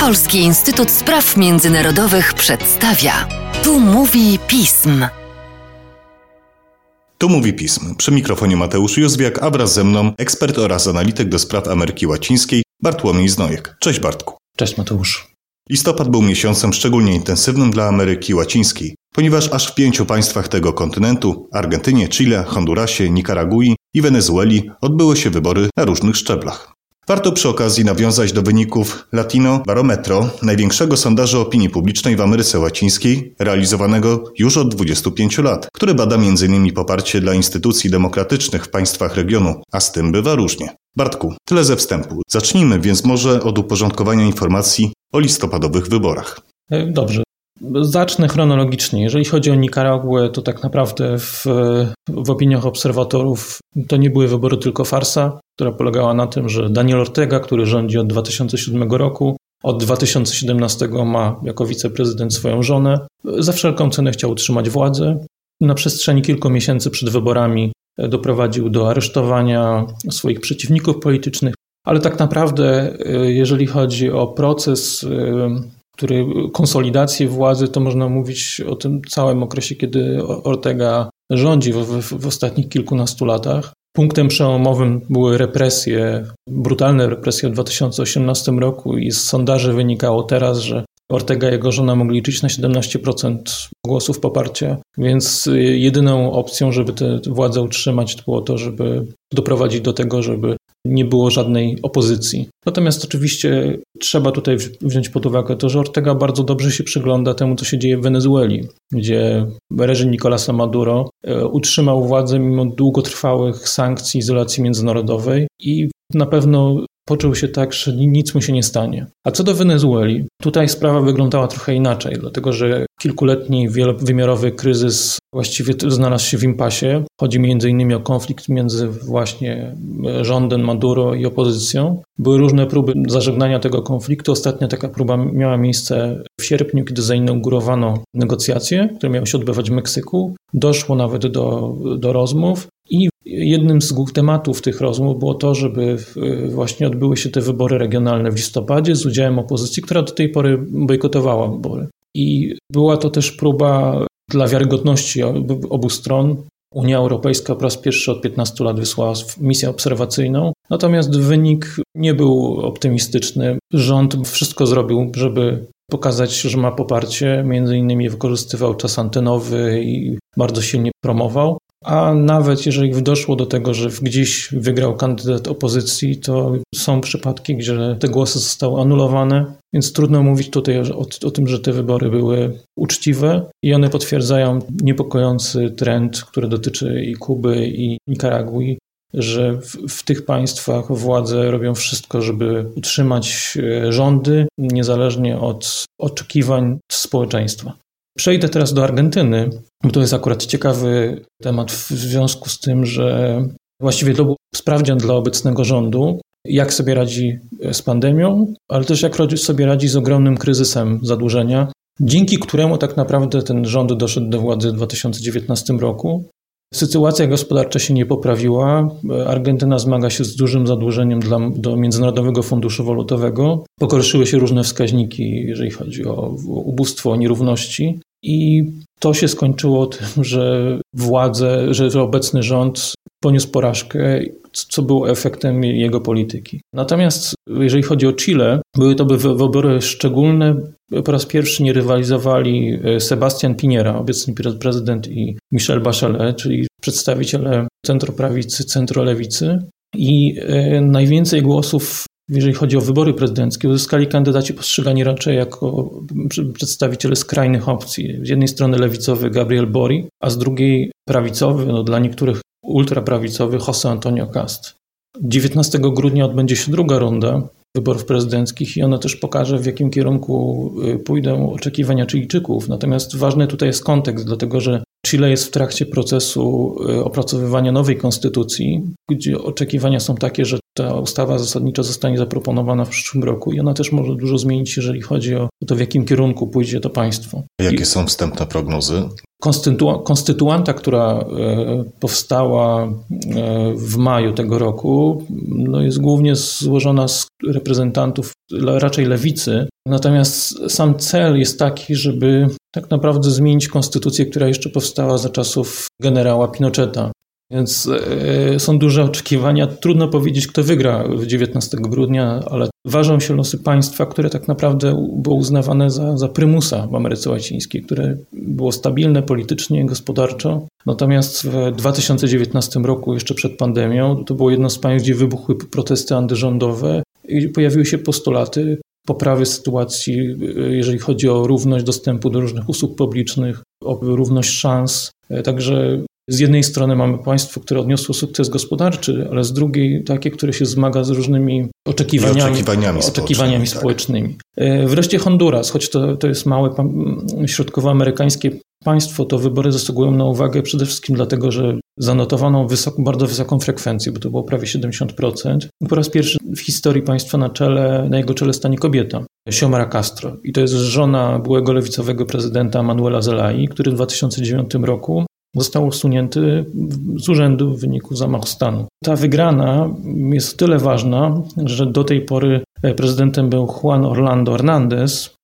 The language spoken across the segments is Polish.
Polski Instytut Spraw Międzynarodowych przedstawia. Tu mówi pism. Tu mówi pism. Przy mikrofonie Mateusz Józwiak, a wraz ze mną ekspert oraz analityk do spraw Ameryki Łacińskiej Bartłomiej Znojek. Cześć Bartku. Cześć Mateusz. Listopad był miesiącem szczególnie intensywnym dla Ameryki Łacińskiej, ponieważ aż w pięciu państwach tego kontynentu Argentynie, Chile, Hondurasie, Nikaragui i Wenezueli odbyły się wybory na różnych szczeblach. Warto przy okazji nawiązać do wyników Latino Barometro, największego sondażu opinii publicznej w Ameryce Łacińskiej, realizowanego już od 25 lat, który bada m.in. poparcie dla instytucji demokratycznych w państwach regionu, a z tym bywa różnie. Bartku, tyle ze wstępu. Zacznijmy więc może od uporządkowania informacji o listopadowych wyborach. E, dobrze. Zacznę chronologicznie. Jeżeli chodzi o Nikaraguę, to tak naprawdę w, w opiniach obserwatorów to nie były wybory tylko farsa, która polegała na tym, że Daniel Ortega, który rządzi od 2007 roku, od 2017 ma jako wiceprezydent swoją żonę, za wszelką cenę chciał utrzymać władzę. Na przestrzeni kilku miesięcy przed wyborami doprowadził do aresztowania swoich przeciwników politycznych, ale tak naprawdę, jeżeli chodzi o proces który konsolidację władzy, to można mówić o tym całym okresie, kiedy Ortega rządzi w, w, w ostatnich kilkunastu latach. Punktem przełomowym były represje, brutalne represje w 2018 roku i z sondaży wynikało teraz, że Ortega i jego żona mogli liczyć na 17% głosów poparcia, więc jedyną opcją, żeby tę władzę utrzymać, było to, żeby doprowadzić do tego, żeby nie było żadnej opozycji. Natomiast oczywiście trzeba tutaj wziąć pod uwagę to, że Ortega bardzo dobrze się przygląda temu, co się dzieje w Wenezueli, gdzie reżim Nicolasa Maduro e, utrzymał władzę mimo długotrwałych sankcji, izolacji międzynarodowej i na pewno poczuł się tak, że nic mu się nie stanie. A co do Wenezueli, tutaj sprawa wyglądała trochę inaczej, dlatego że kilkuletni wielowymiarowy kryzys właściwie znalazł się w impasie. Chodzi m.in. o konflikt między właśnie rządem Maduro i opozycją. Były różne próby zażegnania tego konfliktu. Ostatnia taka próba miała miejsce w sierpniu, kiedy zainaugurowano negocjacje, które miały się odbywać w Meksyku. Doszło nawet do, do rozmów i jednym z głównych tematów tych rozmów było to, żeby właśnie odbyły się te wybory regionalne w listopadzie z udziałem opozycji, która do tej pory bojkotowała wybory. I była to też próba dla wiarygodności obu stron. Unia Europejska po raz pierwszy od 15 lat wysłała misję obserwacyjną, natomiast wynik nie był optymistyczny. Rząd wszystko zrobił, żeby pokazać, że ma poparcie, między innymi wykorzystywał czas antenowy i bardzo silnie promował. A nawet jeżeli doszło do tego, że gdzieś wygrał kandydat opozycji, to są przypadki, gdzie te głosy zostały anulowane, więc trudno mówić tutaj o, o, tym, że te wybory były uczciwe i one potwierdzają niepokojący trend, który dotyczy i Kuby, i Nikaragui, że w, w, tych państwach władze robią wszystko, żeby utrzymać e, rządy niezależnie od oczekiwań społeczeństwa. Przejdę teraz do Argentyny, bo to jest akurat ciekawy temat w związku z tym, że właściwie to był sprawdzian dla obecnego rządu, jak sobie radzi z pandemią, ale też jak sobie radzi z ogromnym kryzysem zadłużenia, dzięki któremu tak naprawdę ten rząd doszedł do władzy w 2019 roku. Sytuacja gospodarcza się nie poprawiła. Argentyna zmaga się z dużym zadłużeniem dla, do Międzynarodowego Funduszu Walutowego. Pogorszyły się różne wskaźniki, jeżeli chodzi o ubóstwo, nierówności. I to się skończyło tym, że władze, że obecny rząd poniósł porażkę, co było efektem jego polityki. Natomiast jeżeli chodzi o Chile, były to wybory szczególne. Po raz pierwszy nie rywalizowali e, Sebastian Piniera, obecny prezydent, i Michel Bachelet, czyli przedstawiciele centroprawicy, centrolewicy. I e, najwięcej głosów jeżeli chodzi o wybory prezydenckie, uzyskali kandydaci postrzegani raczej jako przedstawiciele skrajnych opcji. Z jednej strony lewicowy Gabriel Bori, a z drugiej prawicowy, no dla niektórych ultraprawicowy José Antonio Cast. 19 grudnia odbędzie się druga runda wyborów prezydenckich i ona też pokaże, w jakim kierunku y, pójdą oczekiwania Chilijczyków. Natomiast ważny tutaj jest kontekst, dlatego że Chile jest w trakcie procesu y, opracowywania nowej konstytucji, gdzie oczekiwania są takie, że ta ustawa zasadniczo zostanie zaproponowana w przyszłym roku i ona też może dużo zmienić, jeżeli chodzi o to, w jakim kierunku pójdzie to państwo. Jakie I są wstępne prognozy? konstytu- konstytuanta, która e, powstała e, w maju tego roku, no jest głównie złożona z reprezentantów raczej lewicy. Natomiast sam cel jest taki, żeby tak naprawdę zmienić konstytucję, która jeszcze powstała za czasów generała Pinocheta. Więc e, są duże oczekiwania. Trudno powiedzieć, kto wygra 19 grudnia, ale ważą się losy państwa, które tak naprawdę było uznawane za, za prymusa w Ameryce Łacińskiej, które było stabilne politycznie, gospodarczo. Natomiast w 2019 roku, jeszcze przed pandemią, to było jedno z państw, gdzie wybuchły protesty antyrządowe i pojawiły się postulaty poprawy sytuacji, e, jeżeli chodzi o równość dostępu do różnych usług publicznych, o równość szans. E, Także z jednej strony mamy państwo, które odniosło sukces gospodarczy, ale z drugiej takie, które się zmaga z różnymi oczekiwaniami, I oczekiwaniami oczekiwaniami społecznymi, tak. społecznymi. E, Wreszcie Honduras, choć to, to jest małe środkowoamerykańskie państwo, to wybory zasługują na uwagę przede wszystkim dlatego, że zanotowano wysok, bardzo wysoką frekwencję, bo to było prawie 70%. I po raz pierwszy w historii państwa na czele, na jego czele stanie kobieta, Xiomara Castro. I to jest żona byłego lewicowego prezydenta Manuela Zelai, który w 2009 roku został usunięty z urzędu w wyniku zamachu stanu. Ta wygrana jest tyle ważna, że do tej pory prezydentem był Juan Orlando Hernández,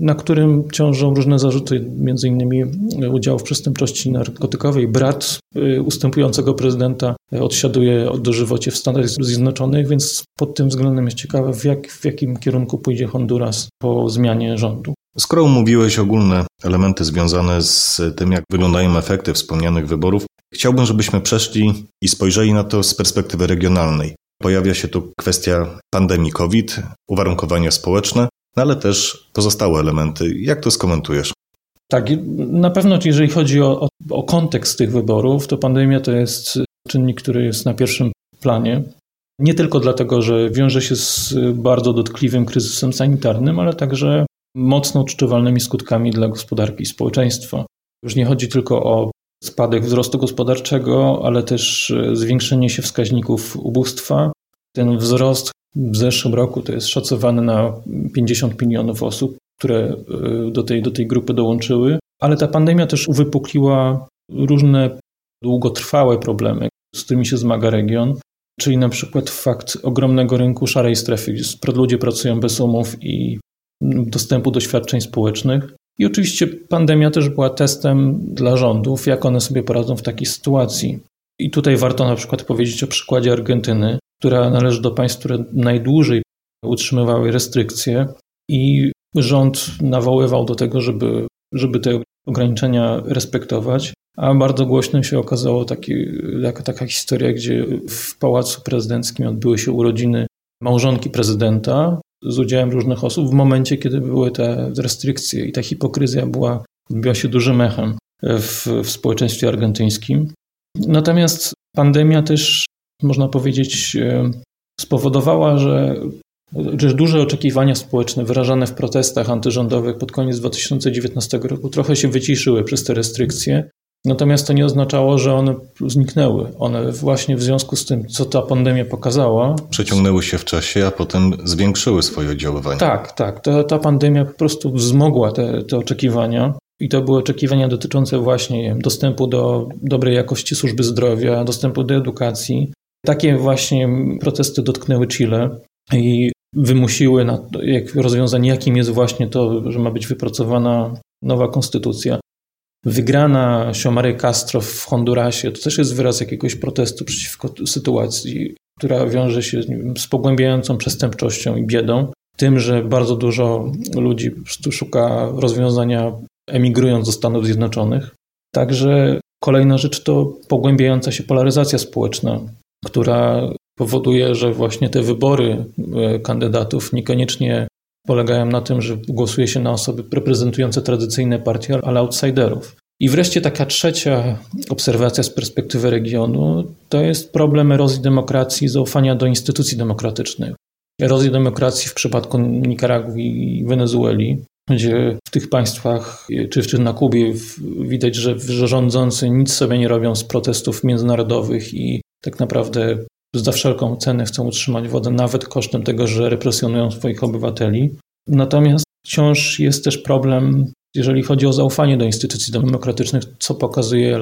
na którym ciążą różne zarzuty, między innymi udziału w przestępczości narkotykowej. Brat y, ustępującego prezydenta odsiaduje dożywocie w Stanach Zjednoczonych, więc pod tym względem jest ciekawe, w, jak, w jakim kierunku pójdzie Honduras po zmianie rządu. Skoro omówiłeś ogólne elementy związane z tym, jak wyglądają efekty wspomnianych wyborów, chciałbym, żebyśmy przeszli i spojrzeli na to z perspektywy regionalnej. Pojawia się tu kwestia pandemii COVID, uwarunkowania społeczne, no ale też pozostałe elementy. Jak to skomentujesz? Tak, na pewno jeżeli chodzi o, o, o kontekst tych wyborów, to pandemia to jest czynnik, który jest na pierwszym planie. Nie tylko dlatego, że wiąże się z bardzo dotkliwym kryzysem sanitarnym, ale także mocno odczuwalnymi skutkami dla gospodarki i społeczeństwa. Już nie chodzi tylko o spadek wzrostu gospodarczego, ale też zwiększenie się wskaźników ubóstwa. Ten wzrost w zeszłym roku to jest szacowany na 50 milionów osób, które do tej, do tej grupy dołączyły, ale ta pandemia też uwypukliła różne długotrwałe problemy, z którymi się zmaga region, czyli na przykład fakt ogromnego rynku szarej strefy, gdzie ludzie pracują bez umów i dostępu do świadczeń społecznych. I oczywiście pandemia też była testem dla rządów, jak one sobie poradzą w takiej sytuacji. I tutaj warto na przykład powiedzieć o przykładzie Argentyny, która należy do państw, które najdłużej utrzymywały restrykcje i rząd nawoływał do tego, żeby, żeby te ograniczenia respektować. A bardzo głośnym się okazało taki, taka, taka historia, gdzie w pałacu prezydenckim odbyły się urodziny małżonki prezydenta z udziałem różnych osób w momencie, kiedy były te restrykcje i ta hipokryzja była, odbiła się dużym echem w, w społeczeństwie argentyńskim. Natomiast pandemia też, można powiedzieć, spowodowała, że, że duże oczekiwania społeczne wyrażane w protestach antyrządowych pod koniec 2019 roku trochę się wyciszyły przez te restrykcje. Natomiast to nie oznaczało, że one zniknęły. One właśnie w związku z tym, co ta pandemia pokazała. Przeciągnęły się w czasie, a potem zwiększyły swoje oddziaływanie. Tak, tak. Ta, ta pandemia po prostu wzmogła te, te oczekiwania. I to były oczekiwania dotyczące właśnie dostępu do dobrej jakości służby zdrowia, dostępu do edukacji. Takie właśnie protesty dotknęły Chile i wymusiły na jak rozwiązanie, jakim jest właśnie to, że ma być wypracowana nowa konstytucja. Wygrana Xiomary Castro w Hondurasie to też jest wyraz jakiegoś protestu przeciwko sytuacji, która wiąże się z pogłębiającą przestępczością i biedą. Tym, że bardzo dużo ludzi szuka rozwiązania emigrując do Stanów Zjednoczonych. Także kolejna rzecz to pogłębiająca się polaryzacja społeczna, która powoduje, że właśnie te wybory kandydatów niekoniecznie polegają na tym, że głosuje się na osoby reprezentujące tradycyjne partie, ale outsiderów. I wreszcie taka trzecia obserwacja z perspektywy regionu to jest problem erozji demokracji, zaufania do instytucji demokratycznych. Erozji demokracji w przypadku Nikaragui i Wenezueli, gdzie w tych państwach, czy, czy na Kubie widać, że rządzący nic sobie nie robią z protestów międzynarodowych i tak naprawdę za wszelką cenę chcą utrzymać władzę, nawet kosztem tego, że represjonują swoich obywateli. Natomiast wciąż jest też problem, jeżeli chodzi o zaufanie do instytucji demokratycznych, co pokazuje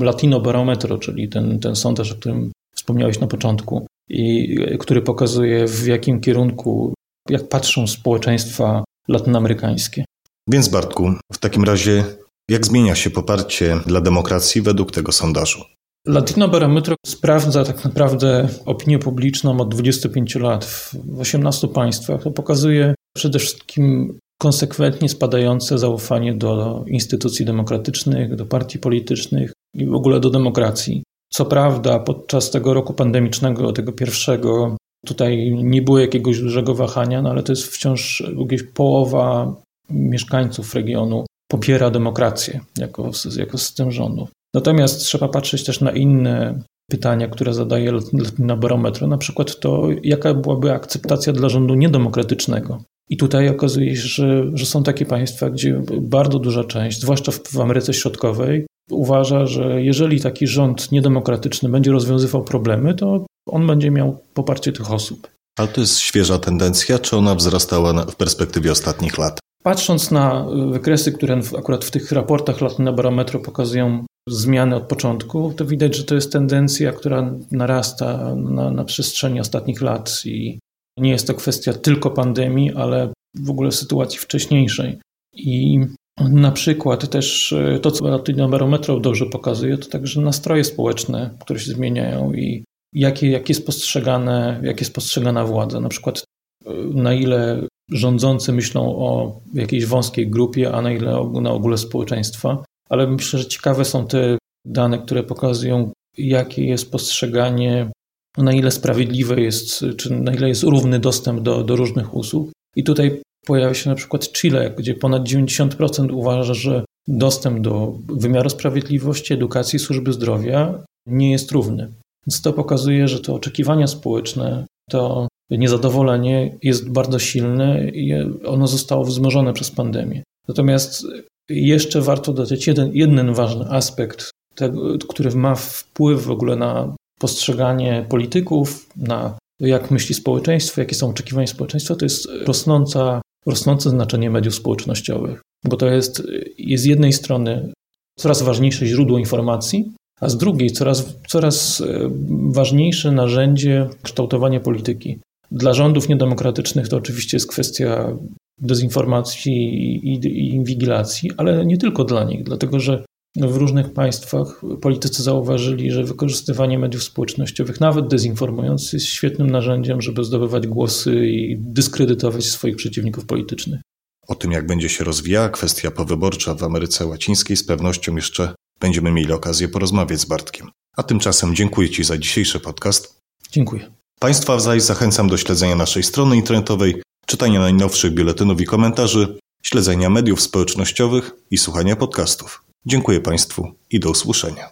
Latino Barometro, czyli ten, ten sondaż, o którym wspomniałeś na początku, i który pokazuje w jakim kierunku, jak patrzą społeczeństwa latynoamerykańskie. Więc Bartku, w takim razie jak zmienia się poparcie dla demokracji według tego sondażu? Latino Barometro sprawdza tak naprawdę opinię publiczną od 25 lat w 18 państwach. To pokazuje przede wszystkim konsekwentnie spadające zaufanie do instytucji demokratycznych, do partii politycznych i w ogóle do demokracji. Co prawda, podczas tego roku pandemicznego, tego pierwszego, tutaj nie było jakiegoś dużego wahania, no ale to jest wciąż gdzieś połowa mieszkańców regionu popiera demokrację jako, jako system rządu. Natomiast trzeba patrzeć też na inne pytania, które zadaje na barometr, na przykład to, jaka byłaby akceptacja dla rządu niedemokratycznego. I tutaj okazuje się, że, że są takie państwa, gdzie bardzo duża część, zwłaszcza w, w Ameryce Środkowej, uważa, że jeżeli taki rząd niedemokratyczny będzie rozwiązywał problemy, to on będzie miał poparcie tych osób. Ale to jest świeża tendencja, czy ona wzrastała w perspektywie ostatnich lat? Patrząc na wykresy, które akurat w tych raportach Latyna Barometru pokazują zmiany od początku, to widać, że to jest tendencja, która narasta na, na przestrzeni ostatnich lat i nie jest to kwestia tylko pandemii, ale w ogóle sytuacji wcześniejszej. I na przykład też e, to, co Latyna Barometru dobrze pokazuje, to także nastroje społeczne, które się zmieniają i jakie, jak, jest postrzegane, jak jest postrzegana władza. Na przykład e, na ile rządzący myślą o jakiejś wąskiej grupie, a na ile na ogóle społeczeństwa. Ale myślę, że ciekawe są te dane, które pokazują, jakie jest postrzeganie, na ile sprawiedliwe jest, czy na ile jest równy dostęp do, do różnych usług. I tutaj pojawia się na przykład Chile, gdzie ponad 90% uważa, że dostęp do wymiaru sprawiedliwości, edukacji, służby zdrowia nie jest równy. Więc to pokazuje, że to oczekiwania społeczne, to niezadowolenie jest bardzo silne i ono zostało wzmożone przez pandemię. Natomiast jeszcze warto dodać jeden, jeden ważny aspekt, tego, który ma wpływ w ogóle na postrzeganie polityków, na jak myśli społeczeństwo, jakie są oczekiwania społeczeństwa, to jest rosnąca, rosnące znaczenie mediów społecznościowych. Bo to jest, jest z jednej strony coraz ważniejsze źródło informacji, a z drugiej coraz, coraz e, ważniejsze narzędzie kształtowania polityki. Dla rządów niedemokratycznych to oczywiście jest kwestia dezinformacji i, i inwigilacji, ale nie tylko dla nich, dlatego że w różnych państwach politycy zauważyli, że wykorzystywanie mediów społecznościowych, nawet dezinformując, jest świetnym narzędziem, żeby zdobywać głosy i dyskredytować swoich przeciwników politycznych. O tym, jak będzie się rozwijała kwestia powyborcza w Ameryce Łacińskiej, z pewnością jeszcze będziemy mieli okazję porozmawiać z Bartkiem. A tymczasem dziękuję Ci za dzisiejszy podcast. Dziękuję. Państwa zaś zachęcam do śledzenia naszej strony internetowej, czytania najnowszych biuletynów i komentarzy, śledzenia mediów społecznościowych i słuchania podcastów. Dziękuję Państwu i do usłyszenia.